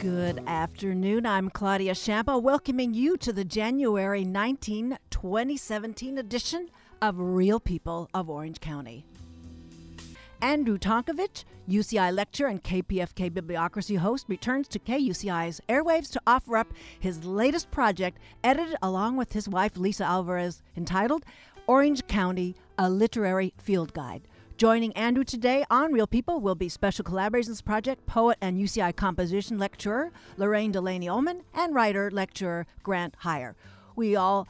Good afternoon. I'm Claudia Champa, welcoming you to the January 19, 2017 edition of Real People of Orange County. Andrew Tonkovich, UCI lecturer and KPFK bibliocracy host, returns to KUCI's airwaves to offer up his latest project, edited along with his wife Lisa Alvarez, entitled Orange County, a Literary Field Guide. Joining Andrew today on Real People will be special Collaborations project, poet and UCI composition lecturer Lorene Delany Ullman and writer lecturer Grant Hier. We all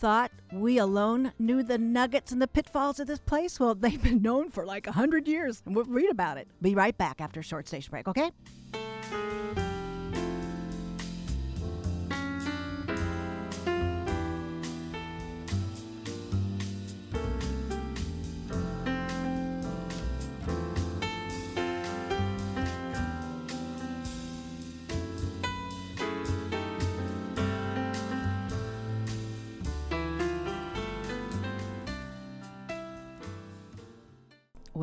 thought we alone knew the nuggets and the pitfalls of this place. Well, they've been known for like a hundred years, and we'll read about it. Be right back after a short station break, okay?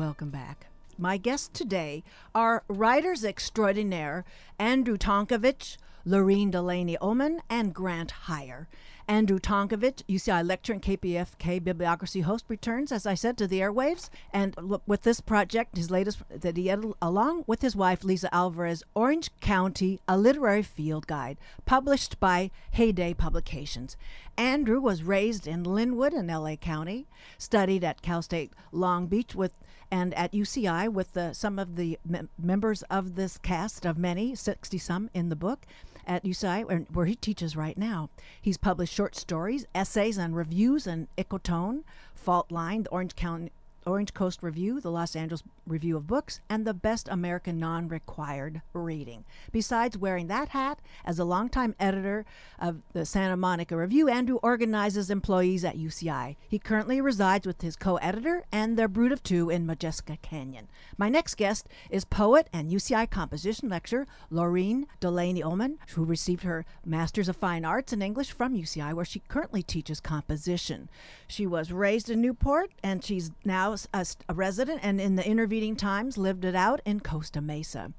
Welcome back. My guests today are writers extraordinaire Andrew Tonkovich, Lorene Delany Ullman, and Grant Hier. Andrew Tonkovich, UCI lecturer and KPFK Bibliocracy host, returns, as I said, to the airwaves. And with this project, his latest that he edited along with his wife, Lisa Alvarez, Orange County, a literary field guide, published by Heyday Publications. Andrew was raised in Lynwood in LA County, studied at Cal State Long Beach with and at UCI with the, some of the mem- members of this cast of many, 60 some in the book at UCI, where he teaches right now. He's published short stories, essays, and reviews in Ecotone, Faultline, the Orange County. Orange Coast Review, the Los Angeles Review of Books, and the Best American Non Required Reading. Besides wearing that hat, as a longtime editor of the Santa Monica Review, Andrew organizes employees at UCI. He currently resides with his co editor and their brood of two in Modjeska Canyon. My next guest is poet and UCI composition lecturer Lorene Delany Ullman, who received her Master's of Fine Arts in English from UCI, where she currently teaches composition. She was raised in Newport and she's now a, a resident and in the intervening times lived it out in Costa Mesa.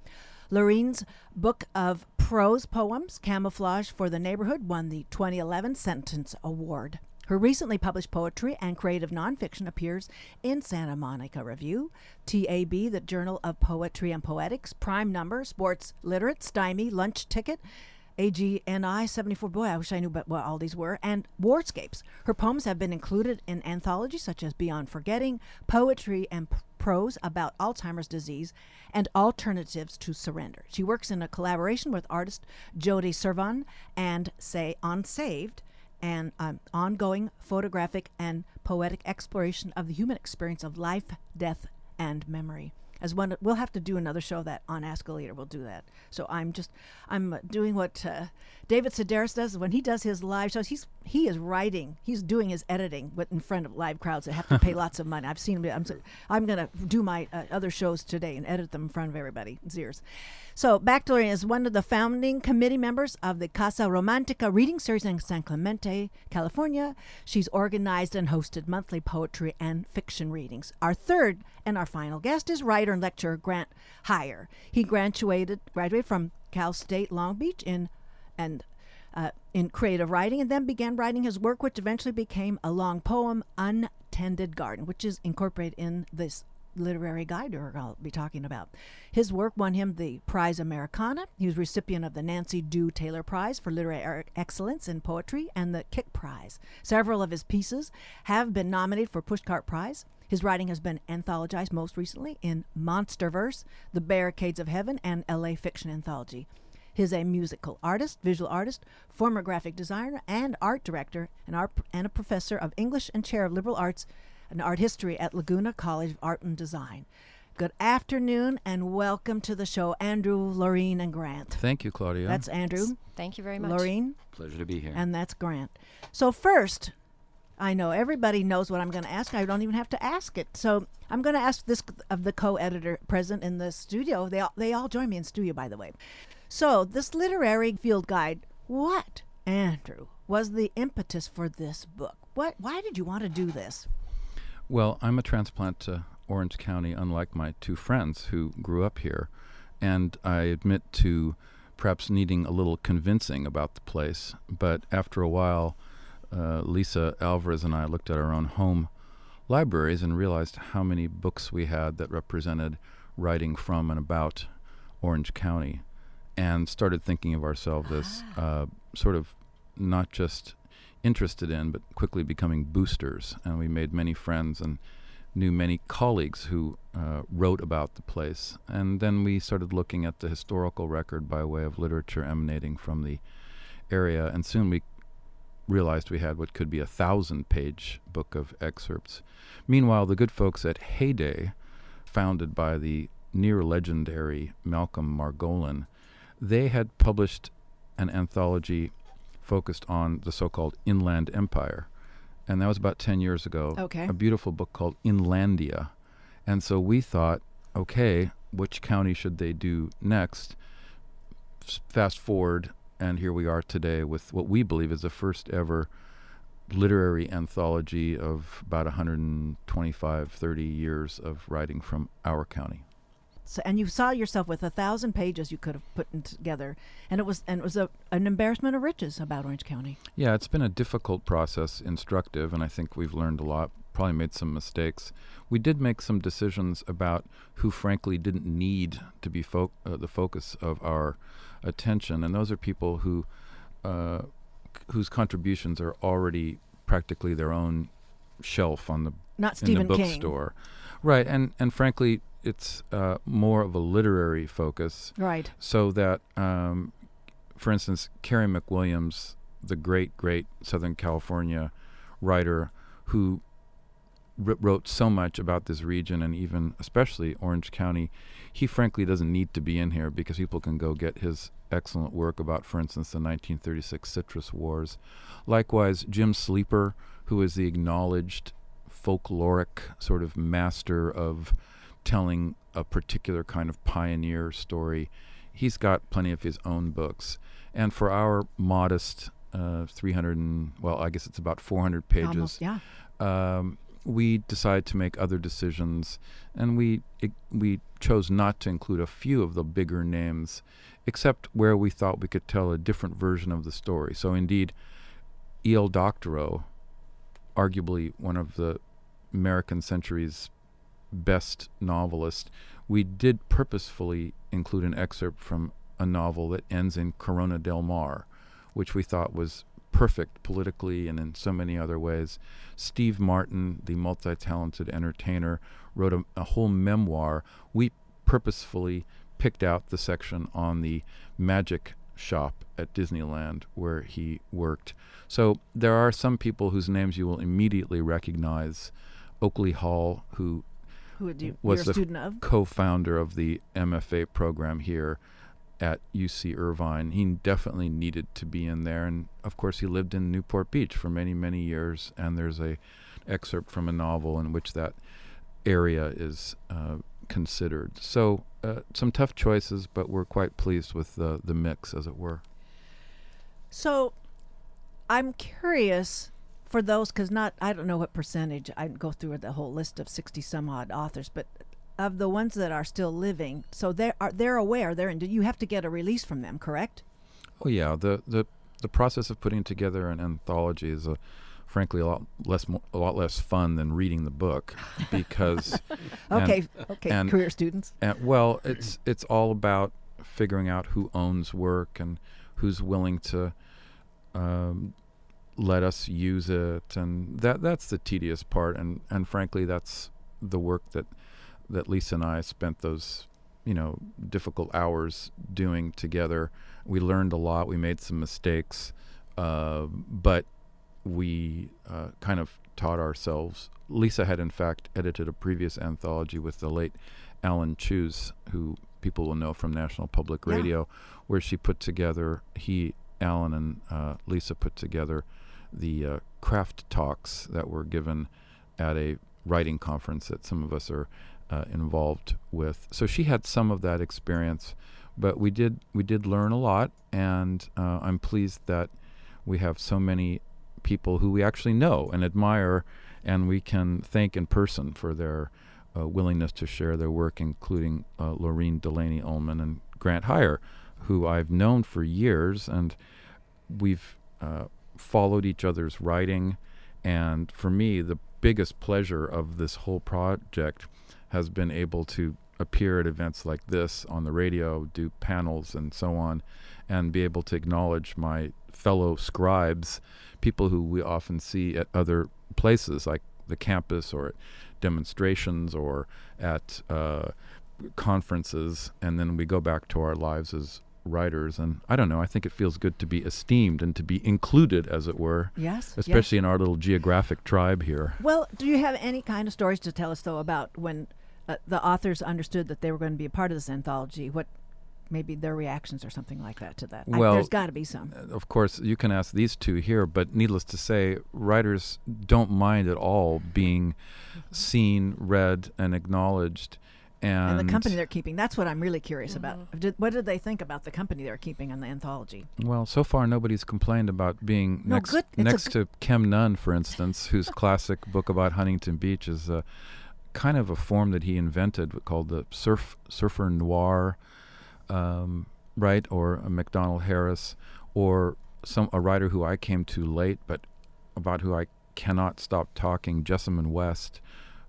Lorene's book of prose poems, Camouflage for the Neighborhood, won the 2011 Sentence Award. Her recently published poetry and creative nonfiction appears in Santa Monica Review, TAB, the Journal of Poetry and Poetics, Prime Number, Sports Literate, Stymie, Lunch Ticket, AGNI 74. Boy, I wish I knew what all these were. And Wardscapes. Her poems have been included in anthologies such as Beyond Forgetting, Poetry and P- Prose about Alzheimer's disease, and Alternatives to Surrender. She works in a collaboration with artist Jody Servon and Say Unsaved, an um, ongoing photographic and poetic exploration of the human experience of life, death, and memory as one we'll have to do another show that on ask a leader. We'll do that. So i'm just i'm doing what uh, david sedaris does when he does his live shows. He's he is writing. He's doing his editing with in front of live crowds that have to pay lots of money. I've seen him i'm, I'm going to do my uh, other shows today and edit them in front of everybody. Zeers. So back is one of the founding committee members of the casa romantica reading series in san clemente california she's organized and hosted monthly poetry and fiction readings our third and our final guest is writer and lecturer Grant Hier. He graduated graduated from Cal State Long Beach in and uh, in creative writing, and then began writing his work, which eventually became a long poem, "Untended Garden," which is incorporated in this literary guide I'll be talking about. His work won him the Prize Americana. He was recipient of the Nancy Dew Taylor Prize for Literary Excellence in Poetry and the Kick Prize. Several of his pieces have been nominated for Pushcart Prize. His writing has been anthologized most recently in Monsterverse, The Barricades of Heaven, and LA Fiction Anthology. He's a musical artist, visual artist, former graphic designer, and art director, and, art, and a professor of English and chair of liberal arts and art history at Laguna College of Art and Design. Good afternoon and welcome to the show, Andrew, Lorene, and Grant. Thank you, Claudia. That's Andrew. Thank you very much. Lorene. Pleasure to be here. And that's Grant. So, first, I know everybody knows what I'm going to ask. I don't even have to ask it. So I'm going to ask this of the co-editor present in the studio. They all, they all join me in studio, by the way. So this literary field guide, what, Andrew, was the impetus for this book? What? Why did you want to do this? Well, I'm a transplant to Orange County, unlike my two friends who grew up here, and I admit to perhaps needing a little convincing about the place. But after a while, uh, Lisa Alvarez and I looked at our own home libraries and realized how many books we had that represented writing from and about Orange County, and started thinking of ourselves as uh, sort of not just interested in, but quickly becoming boosters. And we made many friends and knew many colleagues who uh, wrote about the place. And then we started looking at the historical record by way of literature emanating from the area. And soon we realized we had what could be a thousand page book of excerpts. Meanwhile, the good folks at Heyday, founded by the near legendary Malcolm Margolin, they had published an anthology focused on the so called Inland Empire and that was about 10 years ago. Okay. A beautiful book called Inlandia. And so we thought, okay, which county should they do next? Fast forward, and here we are today with what we believe is the first ever literary anthology of about 125, 30 years of writing from our county. So, and you saw yourself with a thousand pages you could have put together, and it was and it was a, an embarrassment of riches about Orange County. Yeah, it's been a difficult process, instructive, and I think we've learned a lot. Probably made some mistakes. We did make some decisions about who, frankly, didn't need to be fo- uh, the focus of our attention, and those are people who uh, c- whose contributions are already practically their own shelf on the Not in Stephen the King. bookstore, right? And and frankly, it's uh, more of a literary focus Right. so that, um, for instance, Carey McWilliams, the great, great Southern California writer who wr- wrote so much about this region and even especially Orange County, he frankly doesn't need to be in here because people can go get his excellent work about, for instance, the 1936 Citrus Wars. Likewise, Jim Sleeper, who is the acknowledged folkloric sort of master of telling a particular kind of pioneer story. He's got plenty of his own books. And for our modest uh, 300 and, well, I guess it's about 400 pages, Almost, yeah. um, we decided to make other decisions, and we it, we chose not to include a few of the bigger names, except where we thought we could tell a different version of the story. So, indeed, E.L. Doctorow, arguably one of the American century's best novelist, we did purposefully include an excerpt from a novel that ends in Corona del Mar, which we thought was perfect politically and in so many other ways. Steve Martin, the multi talented entertainer, wrote a, a whole memoir. We purposefully picked out the section on the magic shop at Disneyland where he worked. So there are some people whose names you will immediately recognize. Oakley Hall, who Who would you? was a student of? co-founder of the MFA program here at UC Irvine. He definitely needed to be in there, and of course, he lived in Newport Beach for many, many years. And there's a excerpt from a novel in which that area is uh, considered. So uh, some tough choices, but we're quite pleased with the the mix, as it were. So, I'm curious for those because not I don't know what percentage I go through the whole list of sixty some odd authors, but of the ones that are still living, so they are they're aware they're in. You have to get a release from them, correct? Oh yeah, the the the process of putting together an anthology is a frankly a lot less mo- a lot less fun than reading the book because and- Okay, okay, and- career students. And, well, it's it's all about figuring out who owns work and who's willing to um, let us use it, and that that's the tedious part. And and frankly, that's the work that that Lisa and I spent those you know difficult hours doing together. We learned a lot. We made some mistakes, uh, but we uh, kind of taught ourselves. Lisa had, in fact, edited a previous anthology with the late Alan Cheuse, who people will know from National Public Yeah. Radio, where she put together, he, Alan, and uh, Lisa put together the uh, craft talks that were given at a writing conference that some of us are uh, involved with. So she had some of that experience, but we did we did learn a lot, and uh, I'm pleased that we have so many people who we actually know and admire, and we can thank in person for their uh, willingness to share their work, including uh, Delany Ullman and Grant Hier, who I've known for years, and we've uh, followed each other's writing. And for me, the biggest pleasure of this whole project has been able to appear at events like this on the radio, do panels and so on, and be able to acknowledge my fellow scribes, people who we often see at other places like the campus or at demonstrations or at uh, conferences, and then we go back to our lives as writers. And I don't know, I think it feels good to be esteemed and to be included, as it were. Yes. Especially yes. in our little geographic tribe here. Well, do you have any kind of stories to tell us, though, about when uh, the authors understood that they were going to be a part of this anthology? What maybe their reactions or something like that to that. Well, I, there's got to be some. Uh, of course, you can ask these two here, but needless to say, writers don't mind at all being seen, read, and acknowledged. And, and the company they're keeping. That's what I'm really curious mm-hmm. about. Did, what did they think about the company they're keeping on the anthology? Well, so far nobody's complained about being no, next next to Kem Nunn, for instance, whose classic book about Huntington Beach is a kind of a form that he invented called the surf surfer noir um, right, or a MacDonald Harris, or some a writer who I came to late, but about who I cannot stop talking, Jessamine West,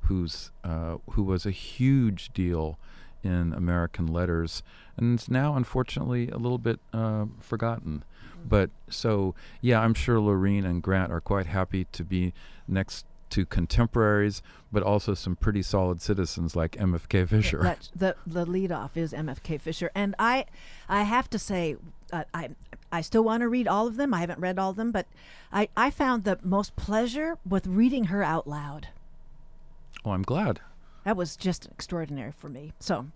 who's uh, who was a huge deal in American letters, and is now unfortunately a little bit uh, forgotten. But so yeah, I'm sure Lorene and Grant are quite happy to be next to contemporaries, but also some pretty solid citizens like MFK Fisher. That, the the lead off is MFK Fisher, and I I have to say uh, I I still want to read all of them. I haven't read all of them, but I I found the most pleasure with reading her out loud. Oh, I'm glad. That was just extraordinary for me. So.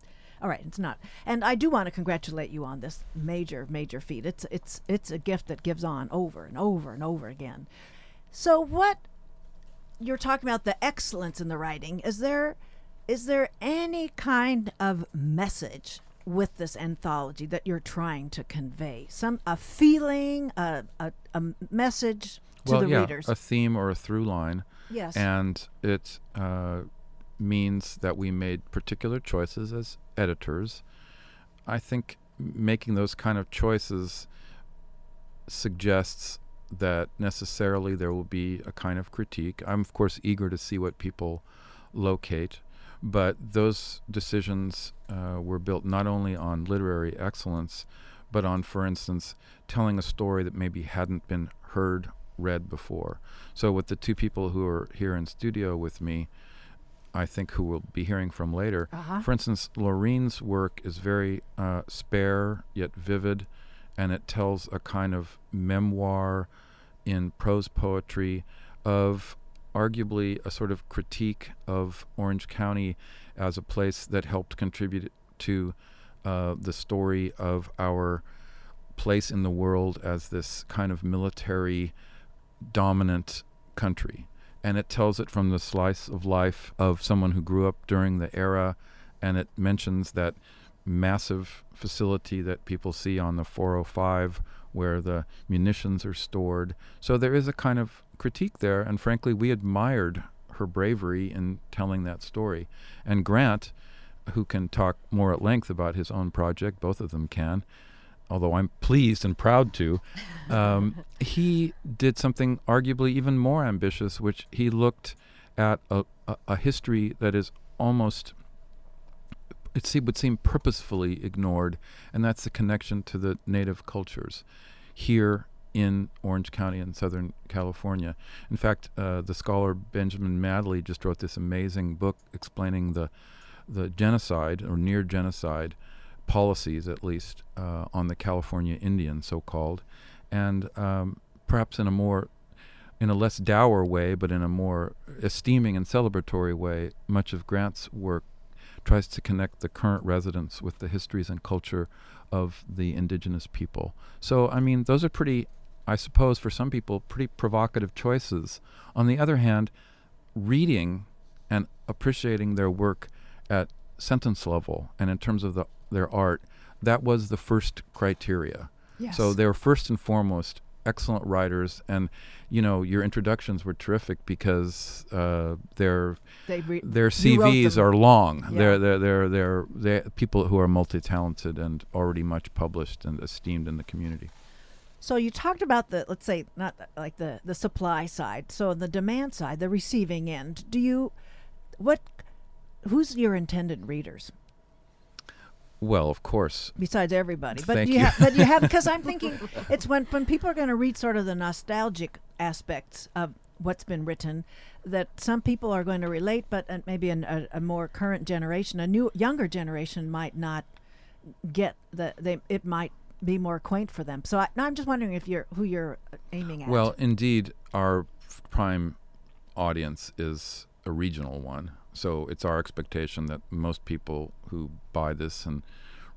All right, it's not, and I do want to congratulate you on this major, major feat. It's it's it's a gift that gives on over and over and over again. So, what you're talking about the excellence in the writing. Is there is there any kind of message with this anthology that you're trying to convey? Some a feeling, a a, a message to well, the yeah, readers. A theme or a through line. Yes. And it uh, means that we made particular choices as editors. I think making those kind of choices suggests that necessarily there will be a kind of critique. I'm, of course, eager to see what people locate, but those decisions uh, were built not only on literary excellence, but on, for instance, telling a story that maybe hadn't been heard, read before. So, with the two people who are here in studio with me, I think who we'll be hearing from later. Uh-huh. For instance, Lorene's work is very uh, spare yet vivid and it tells a kind of memoir in prose poetry of arguably a sort of critique of Orange County as a place that helped contribute to uh, the story of our place in the world as this kind of military dominant country. And it tells it from the slice of life of someone who grew up during the era, and it mentions that massive facility that people see on the 405 where the munitions are stored. So there is a kind of critique there, and frankly, we admired her bravery in telling that story. And Grant, who can talk more at length about his own project, both of them can, although I'm pleased and proud to, um, he did something arguably even more ambitious, which he looked at a, a, a history that is almost it would seem purposefully ignored, and that's the connection to the native cultures here in Orange County in Southern California. In fact, uh, the scholar Benjamin Madley just wrote this amazing book explaining the the genocide or near genocide policies, at least, uh, on the California Indian, so called, and um, perhaps in a more in a less dour way, but in a more esteeming and celebratory way, much of Grant's work tries to connect the current residents with the histories and culture of the indigenous people. So, I mean, those are pretty, I suppose, for some people, pretty provocative choices. On the other hand, reading and appreciating their work at sentence level and in terms of the, their art, that was the first criteria. Yes. So they were first and foremost excellent writers, and you know your introductions were terrific because uh, their re- their CVs are long. Yeah. They're they're they're they're they're people who are multi talented and already much published and esteemed in the community. So you talked about the let's say not like the the supply side. So the demand side, the receiving end. Do you what who's your intended readers Well, of course, besides everybody? But Thank you, you. have but you have because I'm thinking it's when when people are going to read sort of the nostalgic aspects of what's been written that some people are going to relate but uh, maybe an, a, a more current generation a new younger generation might not get the they it might be more quaint for them so I, i'm just wondering if you're who you're aiming at Well, indeed, our prime audience is a regional one. So it's our expectation that most people who buy this and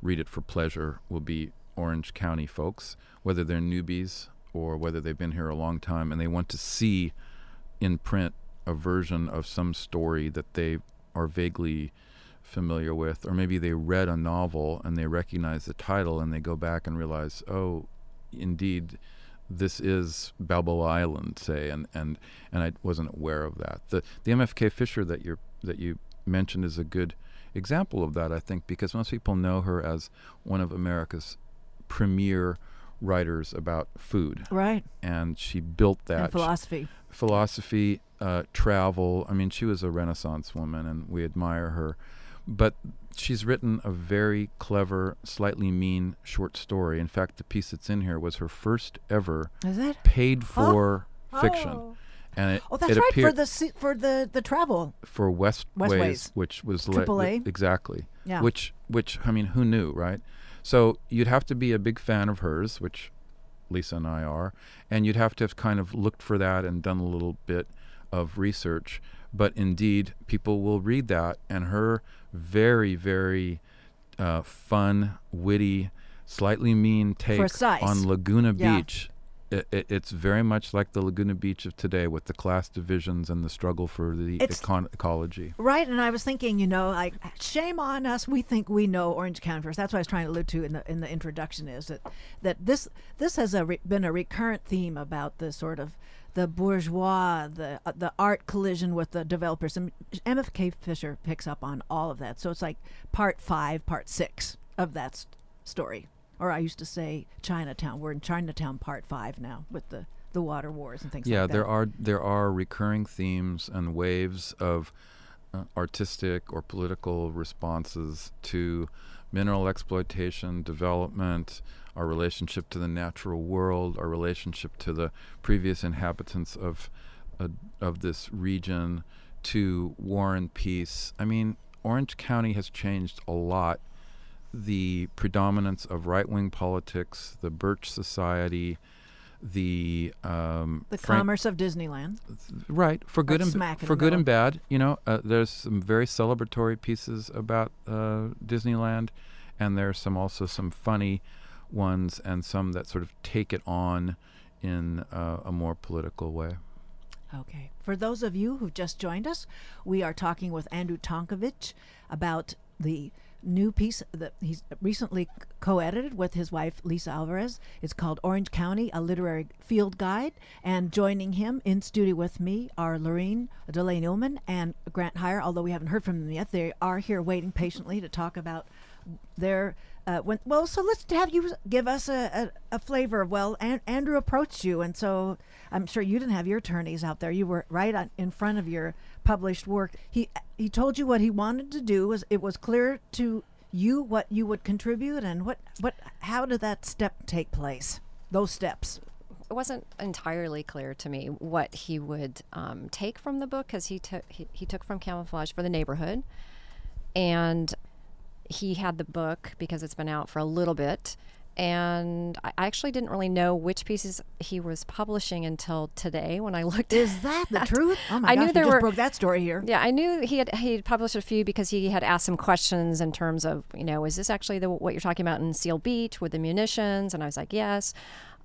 read it for pleasure will be Orange County folks, whether they're newbies or whether they've been here a long time and they want to see in print a version of some story that they are vaguely familiar with, or maybe they read a novel and they recognize the title and they go back and realize, oh, indeed, this is Balboa Island, say, and, and, and I wasn't aware of that. The the MFK Fisher that you that you mentioned is a good example of that, I think, because most people know her as one of America's premier writers about food, right. And she built that. And philosophy. Philosophy, uh, travel. I mean, she was a Renaissance woman, and we admire her. But she's written a very clever, slightly mean short story. In fact, the piece that's in here was her first ever paid for fiction, oh, and it, oh that's it right for the for the the travel for Westways, Westways. which was Triple exactly. yeah Which, which I mean, who knew, right? So you'd have to be a big fan of hers, which Lisa and I are, and you'd have to have kind of looked for that and done a little bit of research. But indeed, people will read that, and her very, very uh, fun, witty, slightly mean take on Laguna Yeah. Beach. It, it, it's very much like the Laguna Beach of today, with the class divisions and the struggle for the econ- ecology. Right, and I was thinking, you know, like shame on us. We think we know Orange County first. That's what I was trying to allude to in the in the introduction. Is that that this this has a re- been a recurrent theme about the sort of the bourgeois, the uh, the art collision with the developers. And MFK Fisher picks up on all of that. So it's like part five, part six of that s- story. Or I used to say Chinatown. We're in Chinatown part five now with the the water wars and things yeah, like that. there are there are recurring themes and waves of uh, artistic or political responses to mineral exploitation, development, our relationship to the natural world, our relationship to the previous inhabitants of uh, of this region, to war and peace. I mean, Orange County has changed a lot. The predominance of right-wing politics, the Birch Society, the um, the Frank- commerce of Disneyland. right for good Like and for good and bad. You know, uh, there's some very celebratory pieces about uh, Disneyland, and there's some also some funny ones, and some that sort of take it on in uh, a more political way. Okay. For those of you who've just joined us, we are talking with Andrew Tonkovich about the new piece that he's recently co-edited with his wife Lisa Alvarez. It's called Orange County: A Literary Field Guide. And joining him in studio with me are Lorene Delany Ullman and Grant Hier. Although we haven't heard from them yet, they are here waiting patiently to talk about their uh, when well so let's have you give us a, a, a flavor of well An- andrew approached you and so i'm sure you didn't have your attorneys out there. You were right on, in front of your published work. He he told you what he wanted to do. Was it was clear to you what you would contribute and what what how did that step take place those steps? It wasn't entirely clear to me what he would um, take from the book because he he, he took from camouflage for the neighborhood. And he had the book because it's been out for a little bit and I actually didn't really know which pieces he was publishing until today when I looked is that the truth? Oh my I gosh knew you there just were- broke that story here. Yeah, I knew he had he had published a few because he had asked some questions in terms of you know is this actually the what you're talking about in Seal Beach with the munitions? And I was like yes,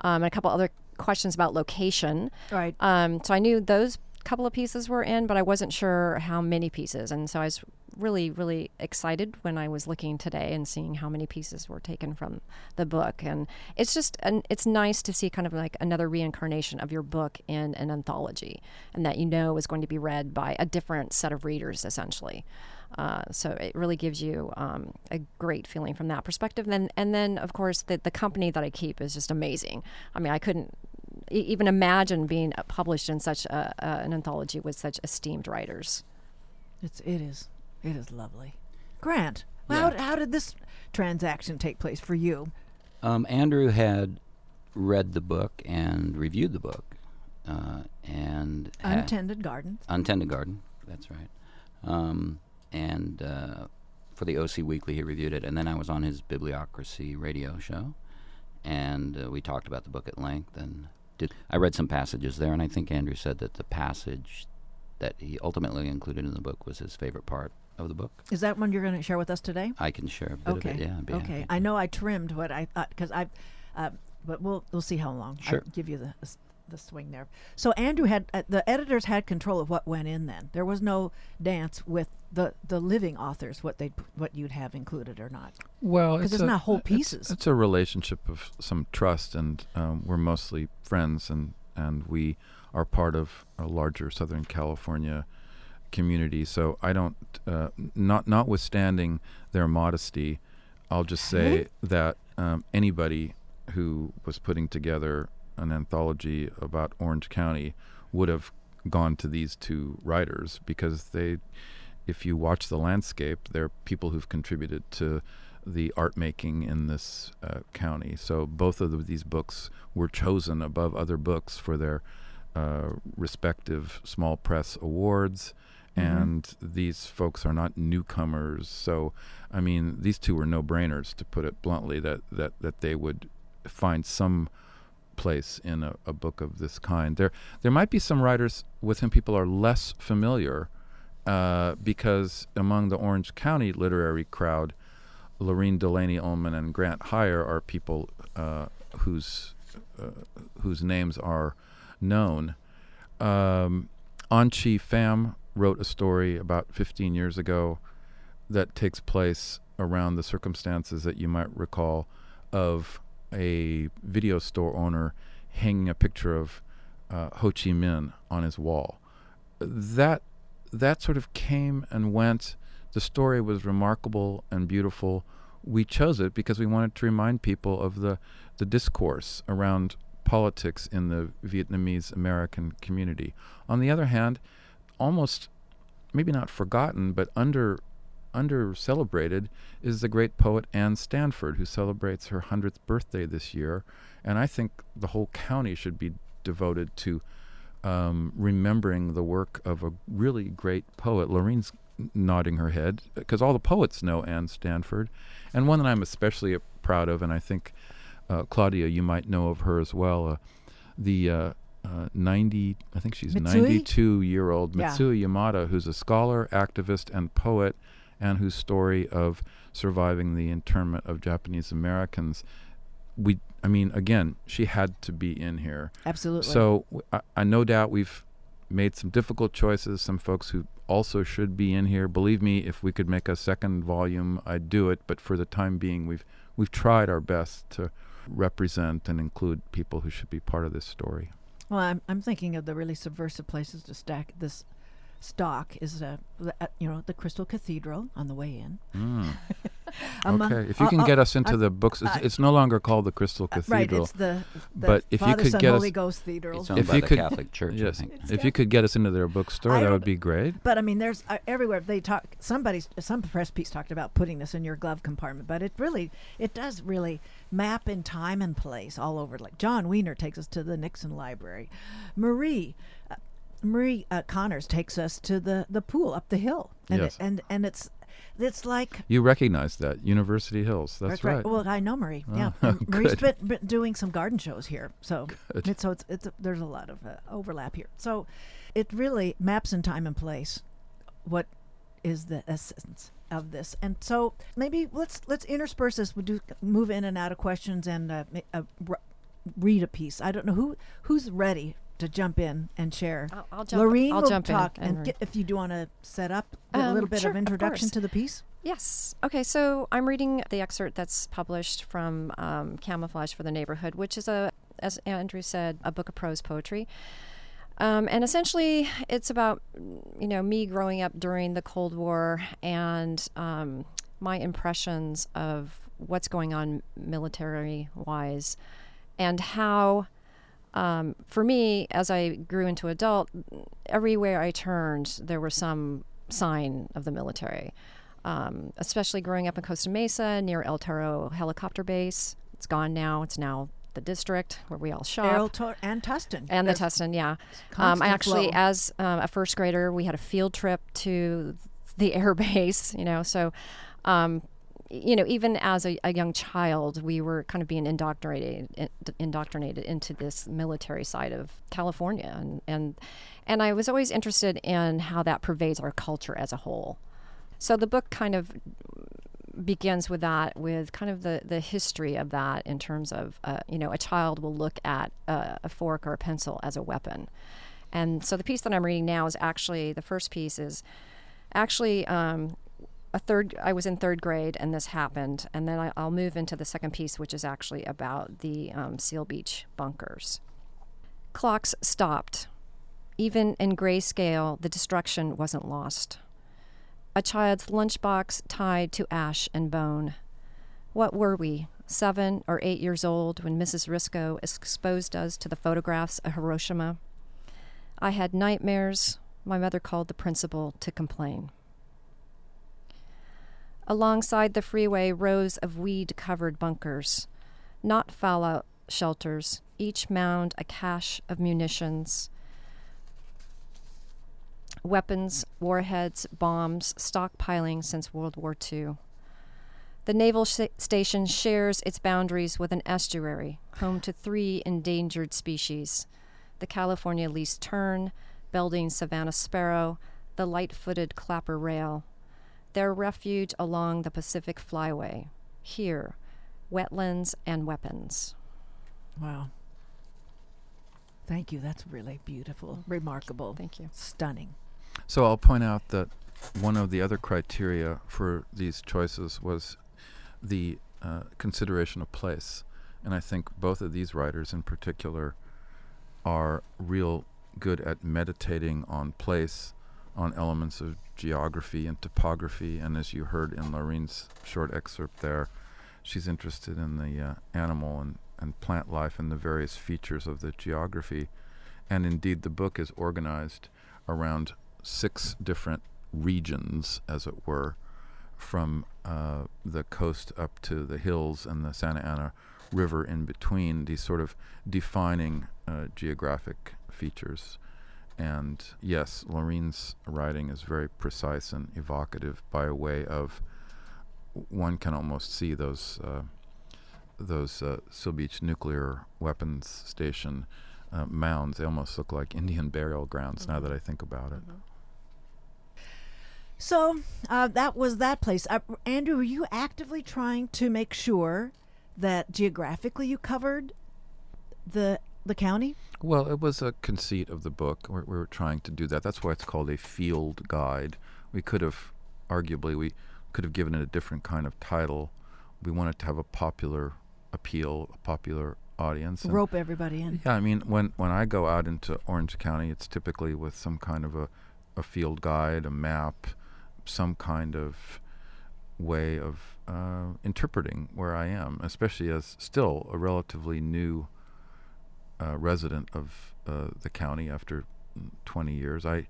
um, and a couple other questions about location. right. Um, so I knew those couple of pieces were in, but I wasn't sure how many pieces. And so I was really, really excited when I was looking today and seeing how many pieces were taken from the book. And it's just, an, it's nice to see kind of like another reincarnation of your book in an anthology and that you know is going to be read by a different set of readers, essentially. Uh, so it really gives you um, a great feeling from that perspective. And, and then, of course, the, the company that I keep is just amazing. I mean, I couldn't even imagine being published in such a, a, an anthology with such esteemed writers. It's it is it is lovely. Grant, Yeah. how how did this transaction take place for you? Um, Andrew had read the book and reviewed the book, uh, and ha- Untended Gardens. Untended Garden. That's right. Um, and uh, for the OC Weekly, he reviewed it, and then I was on his Bibliocracy radio show, and uh, we talked about the book at length. And did I read some passages there, and I think Andrew said that the passage that he ultimately included in the book was his favorite part of the book. Is that one you're going to share with us today? I can share a bit okay. of it. Yeah. Okay. happy I know I trimmed what I thought because I, uh, but we'll we'll see how long. Sure. I give you the the swing there. So Andrew had uh, the editors had control of what went in. Then there was no dance with the the living authors what they what you'd have included or not. Well, 'Cause it's it's not whole it's- pieces. It's, a relationship of some trust, and um, we're mostly friends, and and we are part of a larger Southern California community. So I don't, uh, not notwithstanding their modesty, I'll just say that um, anybody who was putting together an anthology about Orange County would have gone to these two writers because they if you watch the landscape, they're people who've contributed to the art making in this uh, county. So both of the, these books were chosen above other books for their uh, respective small press awards. And these folks are not newcomers. So, I mean, these two were no-brainers, to put it bluntly. That that that they would find some place in a, a book of this kind. There, there might be some writers with whom people are less familiar, uh, because among the Orange County literary crowd, Lorene Delany Ullman and Grant Hier are people uh, whose uh, whose names are known. Um, Anchi Pham wrote a story about 15 years ago that takes place around the circumstances that you might recall of a video store owner hanging a picture of uh, Ho Chi Minh on his wall. That that sort of came and went. The story was remarkable and beautiful. We chose it because we wanted to remind people of the the discourse around politics in the Vietnamese American community. On the other hand, almost maybe not forgotten but under under celebrated is the great poet Ann Stanford who celebrates her 100th birthday this year and I think the whole county should be devoted to um, remembering the work of a really great poet. Lorene's nodding her head because all the poets know Ann Stanford, and one that I'm especially proud of, and I think uh, Claudia, you might know of her as well. Uh, the uh, uh, 90, I think she's Mitsuye? 92 year old Yeah. Mitsuye Yamada, who's a scholar, activist, and poet, and whose story of surviving the internment of Japanese Americans. We, I mean, again, she had to be in here. Absolutely. So I no doubt we've made some difficult choices. Some folks who also should be in here. Believe me, if we could make a second volume, I'd do it. But for the time being, we've we've tried our best to represent and include people who should be part of this story. Well, I'm, I'm thinking of the really subversive places to stack this stock is uh, the, uh, you know the Crystal Cathedral on the way in. Among- okay, if you uh, can uh, get us into uh, the books, it's, uh, it's no longer called the Crystal uh, right, it's the, the but if you Father, could Son, get us- Ghost Cathedral. It's owned If by you the could- Catholic Church, yes, I think. if you could get us into their bookstore, I that would be great. But I mean, there's uh, everywhere they talk. Somebody's some press piece talked about putting this in your glove compartment, but it really, it does really map in time and place all over. Like Jon Wiener takes us to the Nixon Library, Marie. Uh, Marie uh, Connors takes us to the, the pool up the hill, and Yes. it, and and it's it's like You recognize that University Hills. That's right. Well, I know Marie. yeah, Oh, and Marie's been, been doing some garden shows here, so it's, so it's it's there's a lot of uh, overlap here. So it really maps in time and place what is the essence of this. And so maybe let's let's intersperse this. We'll do move in and out of questions and uh, uh, read a piece. I don't know who who's ready to jump in and share. I'll, I'll jump. Lorene I'll will jump talk and and get, if you do want to set up a Um, little bit sure, of of introduction course. to the piece. Yes. Okay. So I'm reading the excerpt that's published from um, Camouflage for the Neighborhood, which is a, as Andrew said, a book of prose poetry. Um, and essentially, it's about you know me growing up during the Cold War and um, my impressions of what's going on military wise, and how. Um, for me, as I grew into adult, everywhere I turned, there was some sign of the military um, especially growing up in Costa Mesa near El Toro helicopter base. It's gone now. It's now the district where we all shop. Errol Tor- and Tustin. and the That's Tustin, yeah. Um, I actually, flow. as um, a first grader, we had a field trip to the air base, you know, so, um, you know, even as a, a young child, we were kind of being indoctrinated, indoctrinated into this military side of California, and and and I was always interested in how that pervades our culture as a whole. So the book kind of begins with that, with kind of the, the history of that in terms of, uh, you know, a child will look at a, a fork or a pencil as a weapon. And so the piece that I'm reading now is actually, the first piece is actually um, a third, I was in third grade and this happened. And then I, I'll move into the second piece, which is actually about the um, Seal Beach bunkers. Clocks stopped. Even in grayscale, the destruction wasn't lost a child's lunchbox tied to ash and bone. What were we, seven or eight years old, when Mrs. Risco exposed us to the photographs of Hiroshima? I had nightmares. My mother called the principal to complain. Alongside the freeway, rows of weed covered bunkers, not fallout shelters, each mound a cache of munitions weapons, warheads, bombs, stockpiling since World War II. The naval sh- station shares its boundaries with an estuary, home to three endangered species the California least tern, Belding savanna sparrow, the light footed clapper rail. Their refuge along the Pacific Flyway. Here, wetlands and weapons. Wow. Thank you. That's really beautiful, remarkable, Thank you. stunning. So I'll point out that one of the other criteria for these choices was the uh, consideration of place. And I think both of these writers in particular are real good at meditating on place, on elements of geography and topography. And as you heard in Lorene's short excerpt there, she's interested in the uh, animal and, and plant life and the various features of the geography. And indeed, the book is organized around six different regions, as it were, from uh, the coast up to the hills and the Santa Ana River in between, these sort of defining uh, geographic features. And yes, Lorene's writing is very precise and evocative by way of one can almost see those uh, those uh, Beach nuclear weapons station uh, mounds. They almost look like Indian burial grounds now that I think about it. So uh, that was that place. Uh, Andrew, were you actively trying to make sure that geographically you covered the the county? Well, it was a conceit of the book. We, we were trying to do that. That's why it's called a field guide. We could have, arguably, we could have given it a different kind of title. We wanted to have a popular appeal, a popular audience. Rope everybody in. Yeah, I mean, when when I go out into Orange County, it's typically with some kind of a, a field guide, a map, some kind of way of uh, interpreting where I am, especially as still a relatively new uh, resident of uh, the county after mm, 20 years. I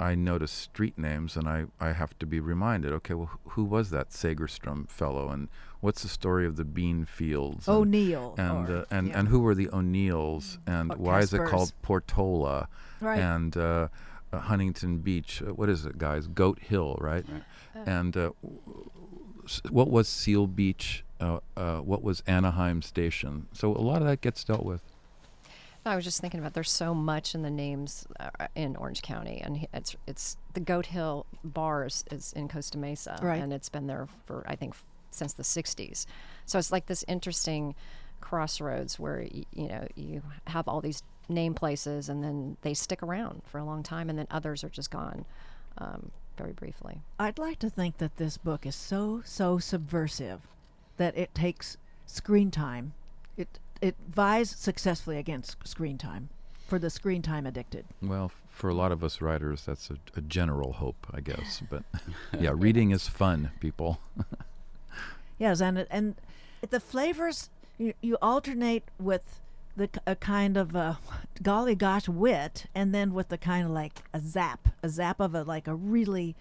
I notice street names and I, I have to be reminded, okay, well, who was that Segerstrom fellow and what's the story of the bean fields? O'Neill. and or- uh, and yeah. and who were the O'Neills and Or why is it called Portola right. and uh, uh, Huntington Beach? Uh, what is it, guys? Goat Hill, right? Right. And uh, w- s- what was Seal Beach? Uh, uh, what was Anaheim Station? So a lot of that gets dealt with. I was just thinking about there's so much in the names uh, in Orange County, and it's it's the Goat Hill Bars is in Costa Mesa, Right. and it's been there for I think since the '60s. So it's like this interesting crossroads where y- you know you have all these name places and then they stick around for a long time and then others are just gone um, very briefly. I'd like to think that this book is so so subversive that it takes screen time. It it vies successfully against screen time for the screen time addicted. Well, for a lot of us writers, that's a, a general hope, I guess. But yeah, reading is fun, people. Yes, and and the flavors you, you alternate with the a kind of uh, a golly gosh wit, and then with the kind of like a zap, a zap of a like a really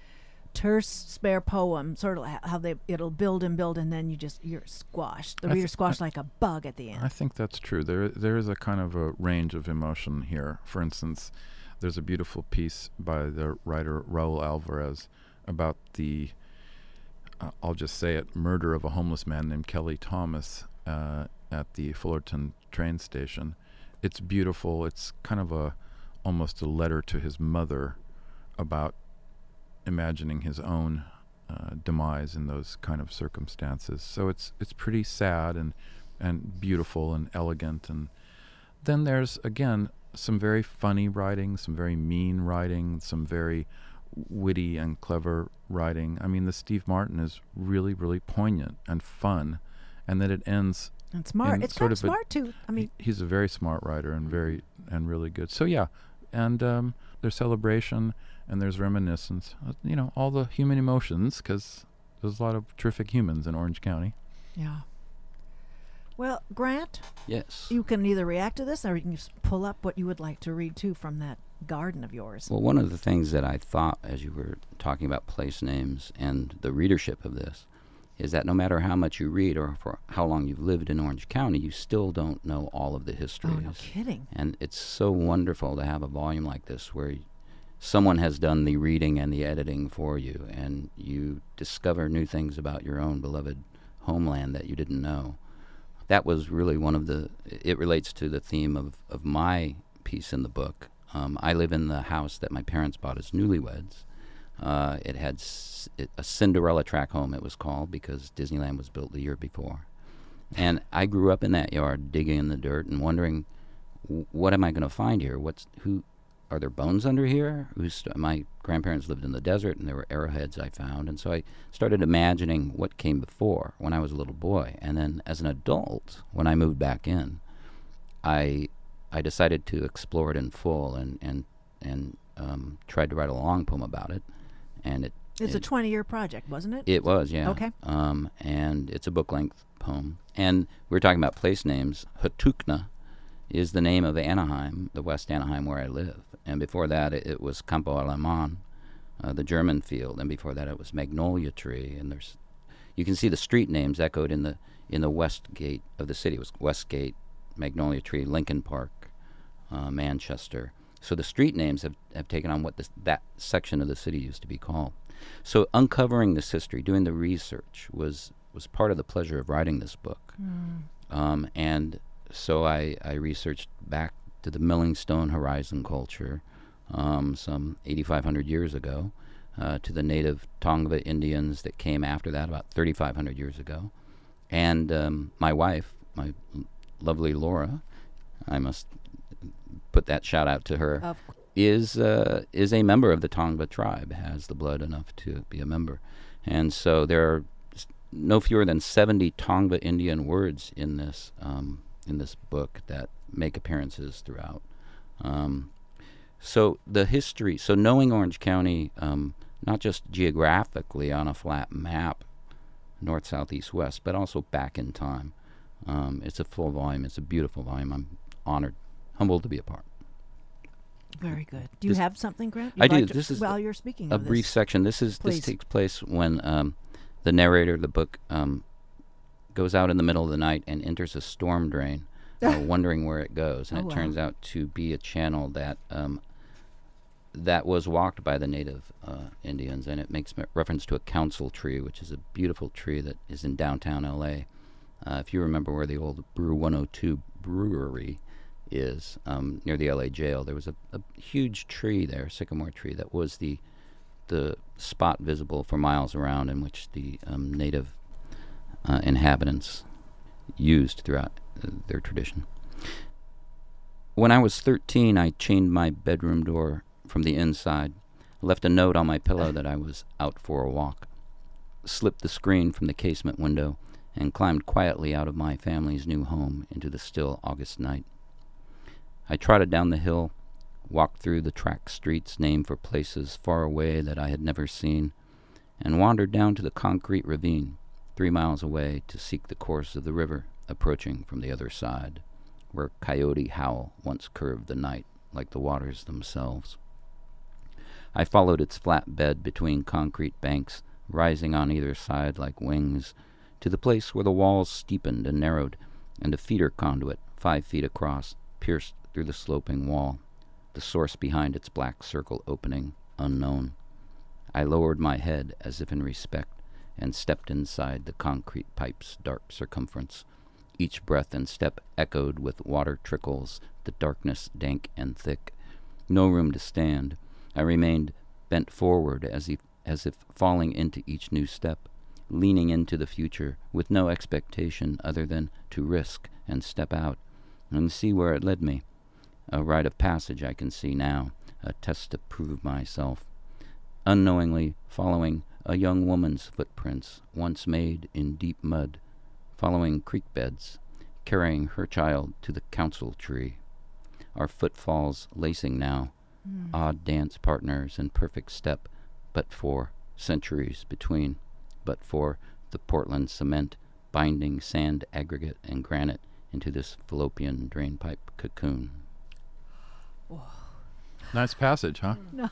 terse spare poem, sort of how they it'll build and build, and then you just you're squashed. The I reader th- squashed like a bug at the end. I think that's true. There, there is a kind of a range of emotion here. For instance, there's a beautiful piece by the writer Raul Alvarez about the, uh, I'll just say it, murder of a homeless man named Kelly Thomas uh, at the Fullerton train station. It's beautiful. It's kind of a, almost a letter to his mother about imagining his own uh, demise in those kind of circumstances. So it's it's pretty sad and and beautiful and elegant. And then there's again some very funny writing, some very mean writing, some very witty and clever writing. I mean, the Steve Martin is really really poignant and fun, and that it ends. And smart. It's sort kind of of a- smart too. I mean, He's a very smart writer and very and really good. So yeah, and um, there's celebration and there's reminiscence. Uh, you know, all the human emotions because there's a lot of terrific humans in Orange County. yeah. Well, Grant, Yes. you can either react to this or you can just pull up what you would like to read too from that garden of yours. Well, one of the things that I thought as you were talking about place names and the readership of this is that no matter how much you read or for how long you've lived in Orange County, you still don't know all of the oh, histories. no kidding. And it's so wonderful to have a volume like this where someone has done the reading and the editing for you, and you discover new things about your own beloved homeland that you didn't know. That was really one of the. It relates to the theme of, of my piece in the book. Um, I live in the house that my parents bought as newlyweds. Uh, it had it, a Cinderella track home, it was called, because Disneyland was built the year before. And I grew up in that yard, digging in the dirt and wondering, what am I going to find here? What's who? Are there bones under here? Who's, my grandparents lived in the desert, and there were arrowheads I found, and so I started imagining what came before when I was a little boy, and then as an adult, when I moved back in, I I decided to explore it in full and and and um, tried to write a long poem about it, and it It's a 20 year project, wasn't it? it was, yeah. Okay. Um, and it's a book length poem. And we are talking about place names. Hatukna is the name of Anaheim, the West Anaheim where I live. And before that, it, it was Campo Alemán, uh, the German field. And before that, it was Magnolia Tree. And there's, you can see the street names echoed in the in the west gate of the city. It was West Gate, Magnolia Tree, Lincoln Park, uh, Manchester. So the street names have, have taken on what this, that section of the city used to be called. So uncovering this history, doing the research, was was part of the pleasure of writing this book. Um, and so I, I researched back to the Millingstone Horizon culture, um, some 8,500 years ago, uh, to the native Tongva Indians that came after that, about 3,500 years ago. And um, my wife, my l- lovely Laura, I must put that shout out to her Of is uh, is a member of the Tongva tribe, has the blood enough to be a member, and so there are no fewer than seventy Tongva Indian words in this um, in this book that make appearances throughout. Um, so the history, so knowing Orange County, um, not just geographically on a flat map, north, south, east, west, but also back in time. Um, it's a full volume. It's a beautiful volume. I'm honored, humbled to be a part. Very good. Do you This- have something, Grant? I You'd do. like to- This is while you're speaking a brief section. This is Please. this takes place when um, the narrator of the book um, goes out in the middle of the night and enters a storm drain, uh, wondering where it goes, and Oh, it wow. turns out to be a channel that um, that was walked by the native uh, Indians, and it makes reference to a council tree, which is a beautiful tree that is in downtown L.A. Uh, if you remember where the old Brew 102 brewery is um, near the LA jail, there was a, a huge tree there, sycamore tree, that was the the spot visible for miles around in which the um, native uh, inhabitants used throughout uh, their tradition. When I was 13, I chained my bedroom door from the inside, left a note on my pillow that I was out for a walk, slipped the screen from the casement window, and climbed quietly out of my family's new home into the still August night. I trotted down the hill, walked through the track streets named for places far away that I had never seen, and wandered down to the concrete ravine, three miles away, to seek the course of the river approaching from the other side, where Coyote Howl once curved the night like the waters themselves. I followed its flat bed between concrete banks, rising on either side like wings, to the place where the walls steepened and narrowed, and a feeder conduit, five feet across, pierced through the sloping wall, the source behind its black circle opening, unknown. I lowered my head as if in respect, and stepped inside the concrete pipe's dark circumference. Each breath and step echoed with water trickles, the darkness dank and thick. No room to stand. I remained bent forward as if, as if falling into each new step, leaning into the future with no expectation other than to risk and step out and see where it led me. A rite of passage I can see now, a test to prove myself. Unknowingly following a young woman's footprints, once made in deep mud, following creek beds, carrying her child to the council tree. Our footfalls lacing now, Mm. odd dance partners in perfect step, but for centuries between, but for the Portland cement binding sand aggregate and granite into this fallopian drainpipe cocoon. Nice passage, huh? No.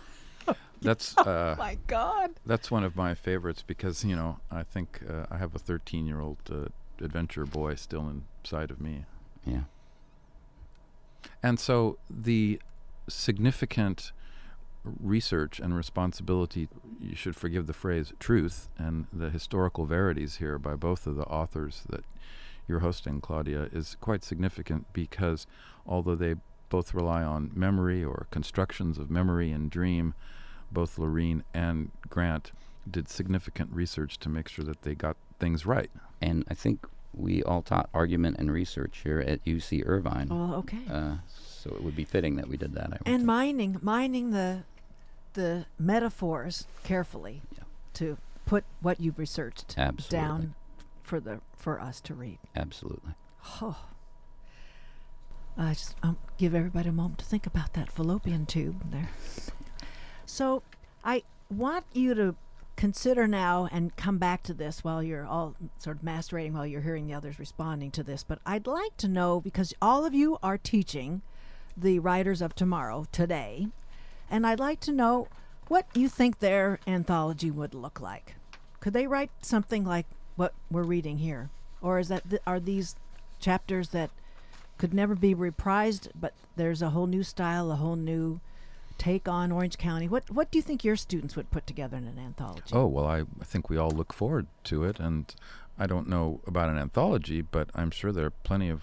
That's uh, My God. that's one of my favorites because you know I think uh, I have a 13 year old uh, adventure boy still inside of me, Yeah. and so the significant research and responsibility you should forgive the phrase truth and the historical verities here by both of the authors that you're hosting claudia is quite significant because although they both rely on memory or constructions of memory and dream both Lorene and Grant did significant research to make sure that they got things right. And I think we all taught argument and research here at UC Irvine. Oh, okay. Uh, so it would be fitting that we did that. I and think. mining, mining the, the metaphors carefully Yeah. to put what you've researched Absolutely. down for the for us to read. Absolutely. Oh. I just um, give everybody a moment to think about that fallopian tube there. So I want you to consider now and come back to this while you're all sort of masturbating while you're hearing the others responding to this. But I'd like to know because all of you are teaching the writers of tomorrow today, and I'd like to know what you think their anthology would look like. Could they write something like what we're reading here, or is that th- are these chapters that could never be reprised, but there's a whole new style, a whole new take on Orange County. What what do you think your students would put together in an anthology? Oh, well, I, I think we all look forward to it. And I don't know about an anthology, but I'm sure there are plenty of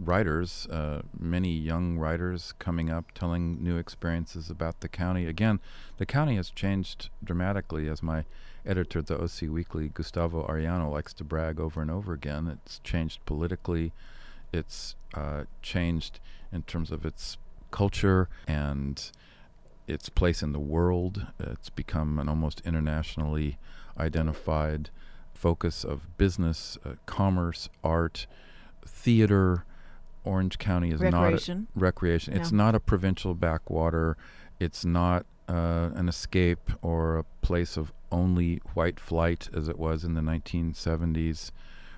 writers, uh, many young writers coming up telling new experiences about the county. Again, the county has changed dramatically, as my editor at the OC Weekly, Gustavo Arellano, likes to brag over and over again. It's changed politically, it's uh, changed in terms of its culture and its place in the world. It's become an almost internationally identified focus of business, uh, commerce, art, theater. Orange County is Recreation. not a, recreation. It's not a provincial backwater. It's not uh, an escape or a place of only white flight as it was in the 1970s.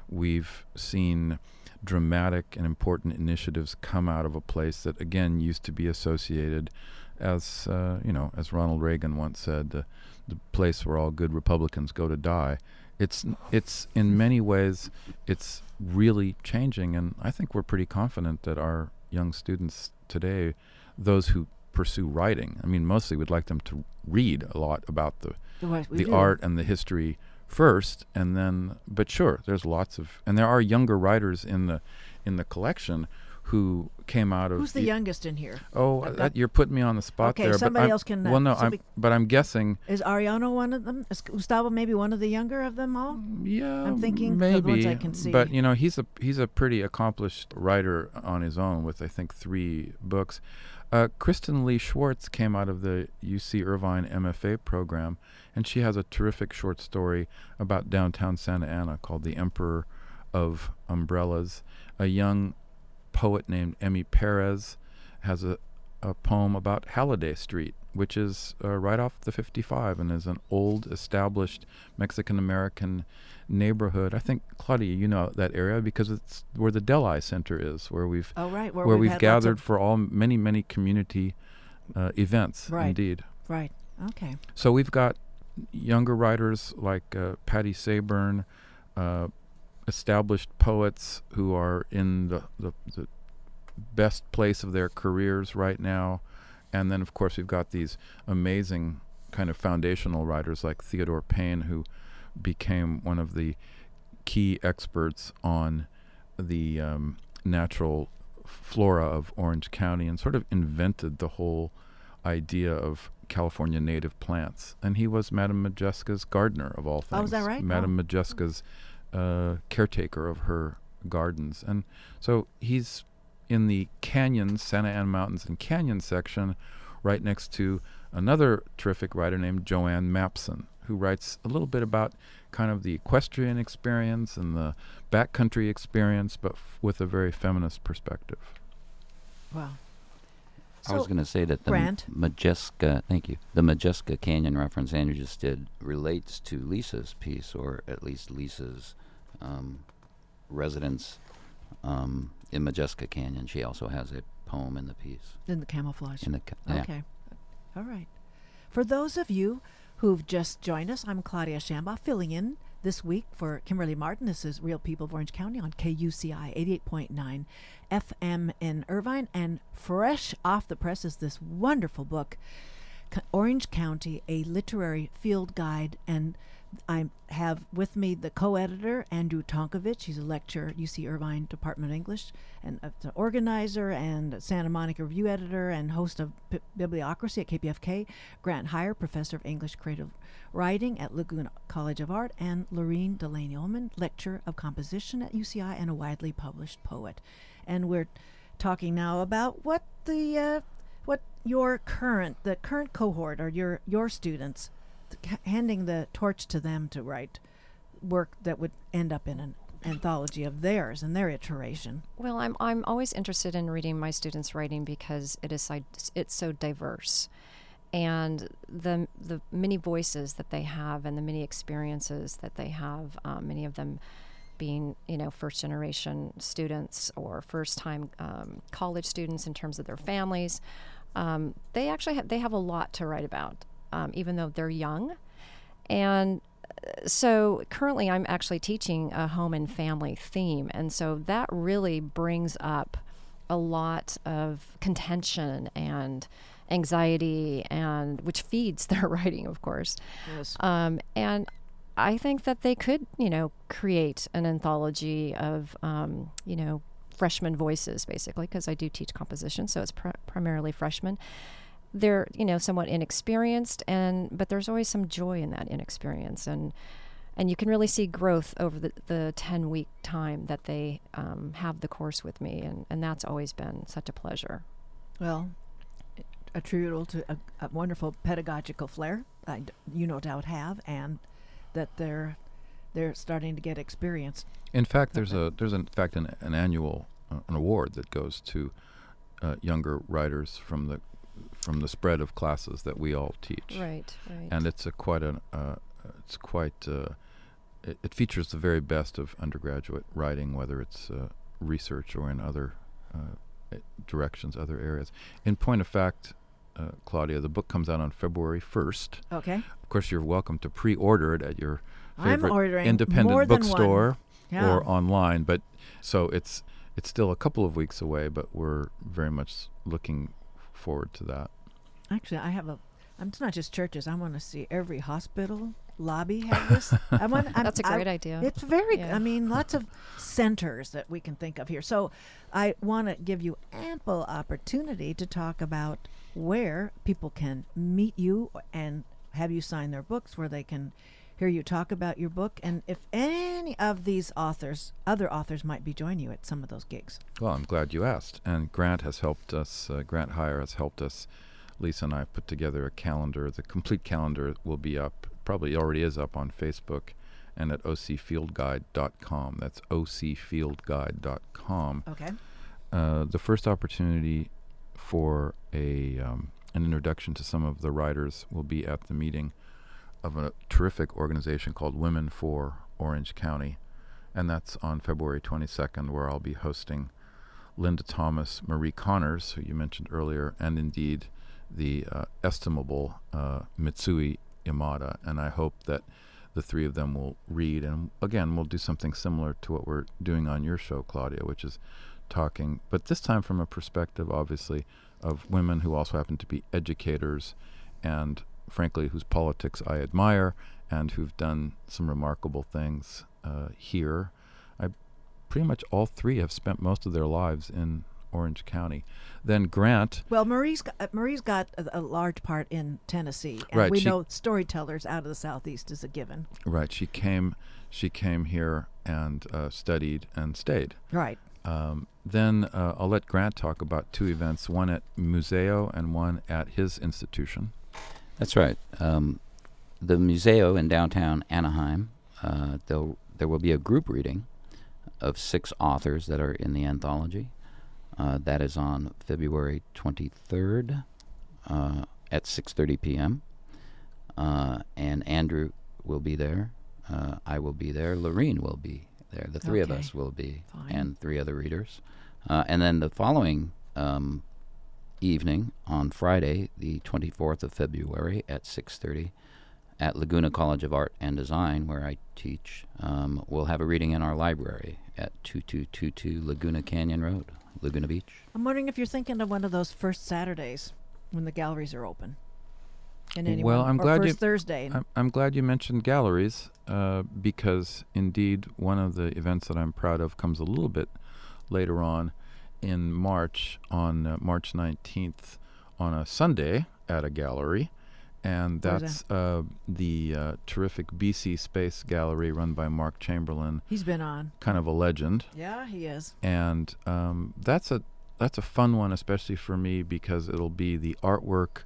We've seen dramatic and important initiatives come out of a place that again used to be associated as uh, you know as Ronald Reagan once said the, the place where all good Republicans go to die it's it's in many ways it's really changing and I think we're pretty confident that our young students today those who pursue writing I mean mostly we'd like them to read a lot about the The do. art and the history first and then but sure there's lots of and there are younger writers in the in the collection who came out of Who's the youngest in here? Oh, Uh, uh, that- you're putting me on the spot Okay, there. somebody else can, uh, well, no, I'm, but I'm guessing. Is Arellano one of them? Is Gustavo maybe one of the younger of them all? Yeah, I'm thinking the maybe. ones I can see. But you know, he's a he's a pretty accomplished writer on his own with I think three books. Uh, Kristen Lee Schwartz came out of the UC Irvine MFA program, and she has a terrific short story about downtown Santa Ana called "The Emperor of Umbrellas." A young poet named Emmy Perez has a, a poem about Halliday Street, which is uh, right off the 55 and is an old, established Mexican American neighborhood. I think Claudia, you know that area because it's where the Delhi Center is, where we've Oh, right. Where, where we've, we've, gathered for all many many community uh, events. Right. Indeed. right. Okay. So we've got younger writers like uh, Patty Seyburn, uh, established poets who are in the, the, the best place of their careers right now. And then, of course, we've got these amazing kind of foundational writers like Theodore Payne, who became one of the key experts on the um, natural flora of Orange County and sort of invented the whole idea of California native plants. And he was Madame Modjeska's gardener, of all things. Oh, is that right? Madame Modjeska's uh, caretaker of her gardens. And so he's in the canyons, Santa Ana Mountains and Canyon section, right next to another terrific writer named Jo-Ann Mapson, who writes a little bit about kind of the equestrian experience and the backcountry experience, but f- with a very feminist perspective. Wow. I was going to say that the M- Grant? Modjeska, thank you, the Modjeska Canyon reference Andrew just did relates to Lisa's piece, or at least Lisa's um, residence um, in Modjeska Canyon. She also has a poem in the piece. In the camouflage. In the ca- yeah. Okay. All right. For those of you who've just joined us, I'm Claudia Shamba, filling in this week for Kimberly Martin. This is Real People of Orange County on KUCI 88.9 FM in Irvine. And fresh off the press is this wonderful book, Orange County, a literary field guide. And I have with me the co-editor Andrew Tonkovich. He's a lecturer at UC Irvine Department of English, and the organizer and Santa Monica review editor and host of Bi- Bibliocracy at KPFK. Grant Hier, professor of English creative writing at Laguna College of Art, and Lorene Delany Ullman, lecturer of composition at UCI and a widely published poet. And we're talking now about what the uh, what your current the current cohort or your your students handing the torch to them to write work that would end up in an anthology of theirs and their iteration. Well, I'm I'm always interested in reading my students' writing because it is it's so diverse, and the the many voices that they have and the many experiences that they have, um, many of them being you know first generation students or first time um, college students in terms of their families, um, they actually have, they have a lot to write about, um, even though they're young, and so currently I'm actually teaching a home and family theme, and so that really brings up a lot of contention and anxiety, and which feeds their writing, of course. Yes. Um, and I think that they could, you know, create an anthology of, um, you know, freshman voices, basically, because I do teach composition, so it's pr- primarily freshmen. They're, you know, somewhat inexperienced, and but there's always some joy in that inexperience, and and you can really see growth over the, the 10 week time that they um, have the course with me, and, and that's always been such a pleasure. Well, attributable to a, a wonderful pedagogical flair, I d you no doubt have, and that they're they're starting to get experience. In fact, there's a there's in fact an, an annual uh, an award that goes to uh, younger writers from the from the spread of classes that we all teach, Right, right. and it's a quite an uh, it's quite uh, it, it features the very best of undergraduate writing, whether it's uh, research or in other uh, eh, directions, other areas. In point of fact, uh, Claudia, the book comes out on February first. Okay. Of course, you're welcome to pre-order it at your favorite independent more than one. bookstore Yeah. or online. But so it's it's still a couple of weeks away, but we're very much looking forward to that. Actually, I have a. I'm it's not just churches. I want to see every hospital, lobby have this? I want, I'm- That's a I- great idea. It's very. Yeah. I mean, lots of centers that we can think of here. So, I want to give you ample opportunity to talk about where people can meet you and have you sign their books, where they can hear you talk about your book, and if any of these authors, other authors, might be joining you at some of those gigs. Well, I'm glad you asked. And Grant has helped us, uh, Grant Hier has helped us. Lisa and I put together a calendar. The complete calendar will be up, probably already is up on Facebook and at ocfieldguide.com. That's ocfieldguide.com. Okay. Uh, the first opportunity for a um, an introduction to some of the writers will be at the meeting of a terrific organization called Women for Orange County, and that's on February 22nd, where I'll be hosting Linda Thomas, Marie Connors, who you mentioned earlier, and indeed the uh, estimable uh, Mitsuye Yamada. And I hope that the three of them will read. And again, we'll do something similar to what we're doing on your show, Claudia, which is talking, but this time from a perspective, obviously, of women who also happen to be educators and, frankly, whose politics I admire and who've done some remarkable things uh, here. I pretty much all three have spent most of their lives in Orange County. Then Grant, Well, Marie's got, uh, Marie's got a, a large part in Tennessee, and Right, we she- know storytellers out of the southeast is a given. right? She came, she came here and uh, studied and stayed. Right. Um, then uh, I'll let Grant talk about two events: one at Muzeo and one at his institution. That's right. Um, the Muzeo in downtown Anaheim, uh, there'll- be a group reading of six authors that are in the anthology. Uh, that is on February 23rd uh, at 6:30 p.m. Uh, and Andrew will be there. Uh, I will be there. Lorene will be there. The three of us will be, Fine. and three other readers. Uh, and then the following um, evening on Friday, the 24th of February at 6:30 at Laguna College of Art and Design, where I teach. Um, we'll have a reading in our library at 2222 Laguna Canyon Road, Laguna Beach. I'm wondering if you're thinking of one of those first Saturdays when the galleries are open. In any Well, I'm or glad you- Thursday. I'm, I'm glad you mentioned galleries uh, because indeed one of the events that I'm proud of comes a little bit later on in March, on uh, March 19th, on a Sunday at a gallery. And that's uh, the uh, terrific BC Space Gallery run by Mark Chamberlain, He's been on. kind of a legend. Yeah, he is. and um, that's a that's a fun one, especially for me because it'll be the artwork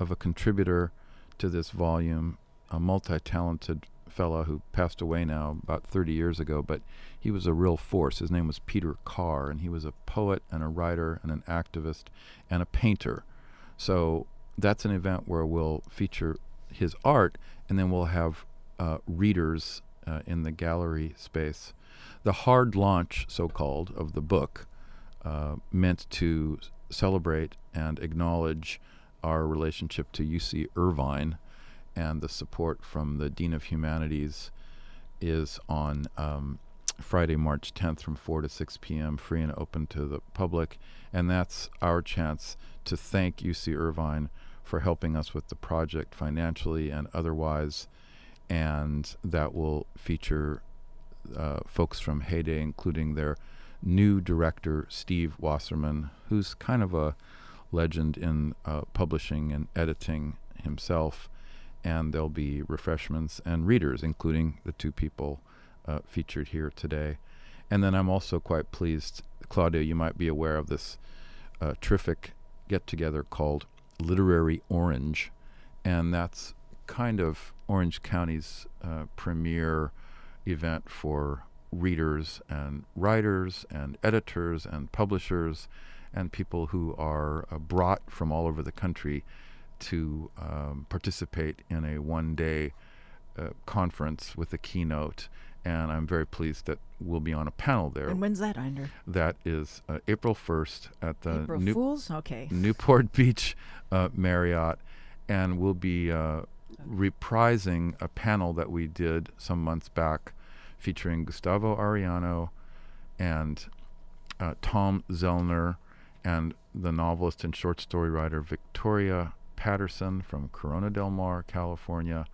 of a contributor to this volume, a multi-talented fellow who passed away now about 30 years ago, but he was a real force. His name was Peter Carr, and he was a poet and a writer and an activist and a painter. So that's an event where we'll feature his art, and then we'll have uh, readers uh, in the gallery space. The hard launch, so called, of the book, uh, meant to celebrate and acknowledge our relationship to UC Irvine and the support from the Dean of Humanities is on um, Friday, March 10th from 4 to 6 p.m., free and open to the public. And that's our chance to thank UC Irvine for helping us with the project financially and otherwise. And that will feature uh, folks from Heyday, including their new director, Steve Wasserman, who's kind of a legend in uh, publishing and editing himself. And there'll be refreshments and readers, including the two people uh, featured here today. And then I'm also quite pleased, Claudia, you might be aware of this uh, terrific get together called Literary Orange. And that's kind of Orange County's uh, premier event for readers and writers and editors and publishers and people who are uh, brought from all over the country to um, participate in a one day uh, conference with a keynote. And I'm very pleased that we'll be on a panel there. And when's that, Einder? That is uh, April 1st at the April New- Fools? Okay. Newport Beach uh, Marriott, and we'll be uh, reprising a panel that we did some months back featuring Gustavo Arellano and uh, Tom Zoellner and the novelist and short story writer Victoria Patterson from Corona del Mar, California,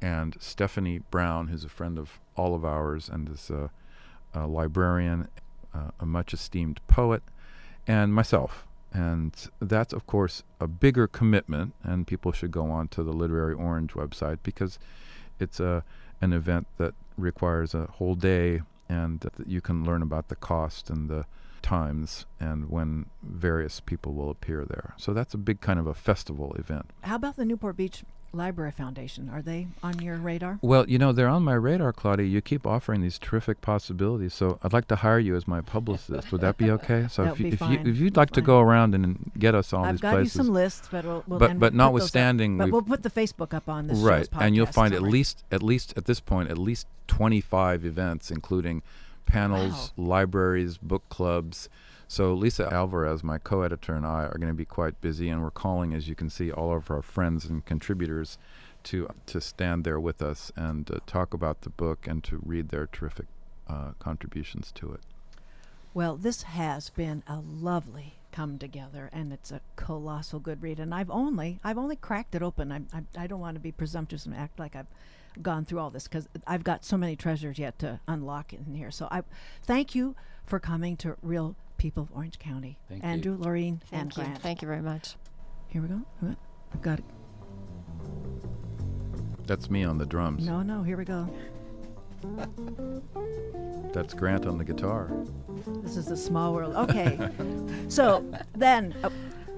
and Stephanie Brown, who's a friend of all of ours and is a, a librarian, uh, a much esteemed poet, and myself. And that's, of course, a bigger commitment, and people should go on to the Literary Orange website because it's a an event that requires a whole day, and that you can learn about the cost and the times and when various people will appear there. So that's a big kind of a festival event. How about the Newport Beach Library Foundation? Are they on your radar? Well, you know, they're on my radar, Claudia. You keep offering these terrific possibilities. So I'd like to hire you as my publicist. Would that be okay? So if, you, if, you, if you'd like to go around and get us all I've these got you some lists, but we'll, we'll But- but we'll put those up. notwithstanding, but we'll put the Facebook up on this right and you'll find at least at least at this point at least 25 events including panels libraries book clubs so lisa alvarez my co-editor and i are going to be quite busy and we're calling as you can see all of our friends and contributors to to stand there with us and uh, talk about the book and to read their terrific uh, contributions to it Well, this has been a lovely come together, and it's a colossal good read. And I've only I've only cracked it open. I'm, I'm I don't want to be presumptuous and act like I've gone through all this because I've got so many treasures yet to unlock in here. So I thank you for coming to Real People of Orange County, Thank you. Andrew, Lorene, and Thank you. Grant. Thank you very much. Here we go. I've got it. that's me on the drums No, no. Here we go. that's grant on the guitar This is the small world. Okay. so then, uh,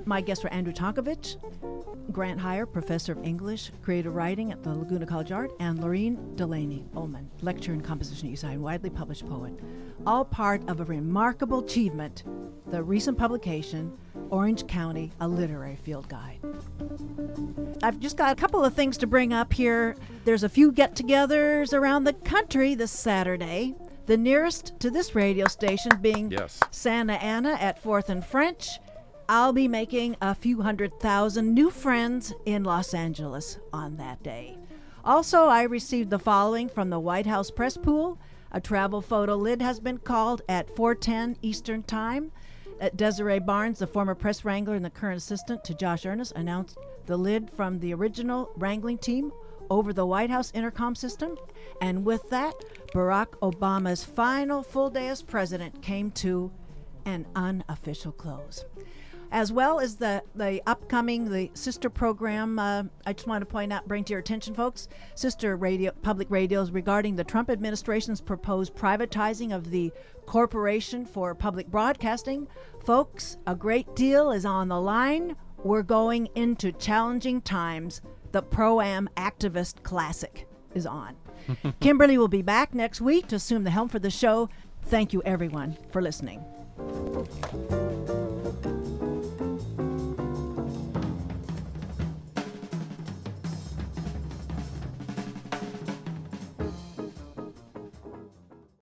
my guests were Andrew Tonkovich, Grant Hier, professor of English, creative writing at the Laguna College Art, and Lorene Delany Ullman, lecturer in composition at UCI and widely published poet. All part of a remarkable achievement, the recent publication, Orange County, a Literary Field Guide. I've just got a couple of things to bring up here. There's a few get togethers around the country this Saturday. The nearest to this radio station being Yes. Santa Ana at 4th and French. I'll be making a few hundred thousand new friends in Los Angeles on that day. Also, I received the following from the White House Press Pool. A travel photo lid has been called at 4:10 Eastern Time. Uh, Desiree Barnes, the former press wrangler and the current assistant to Josh Earnest, announced the lid from the original wrangling team over the White House intercom system. And with that, Barack Obama's final full day as president came to an unofficial close. As well as the, the upcoming the sister program, uh, I just want to point out, bring to your attention, folks, sister radio, public radios regarding the Trump administration's proposed privatizing of the Corporation for Public Broadcasting. Folks, a great deal is on the line. We're going into challenging times. The Pro Am Activist Classic is on. Kimberly will be back next week to assume the helm for the show. Thank you, everyone, for listening.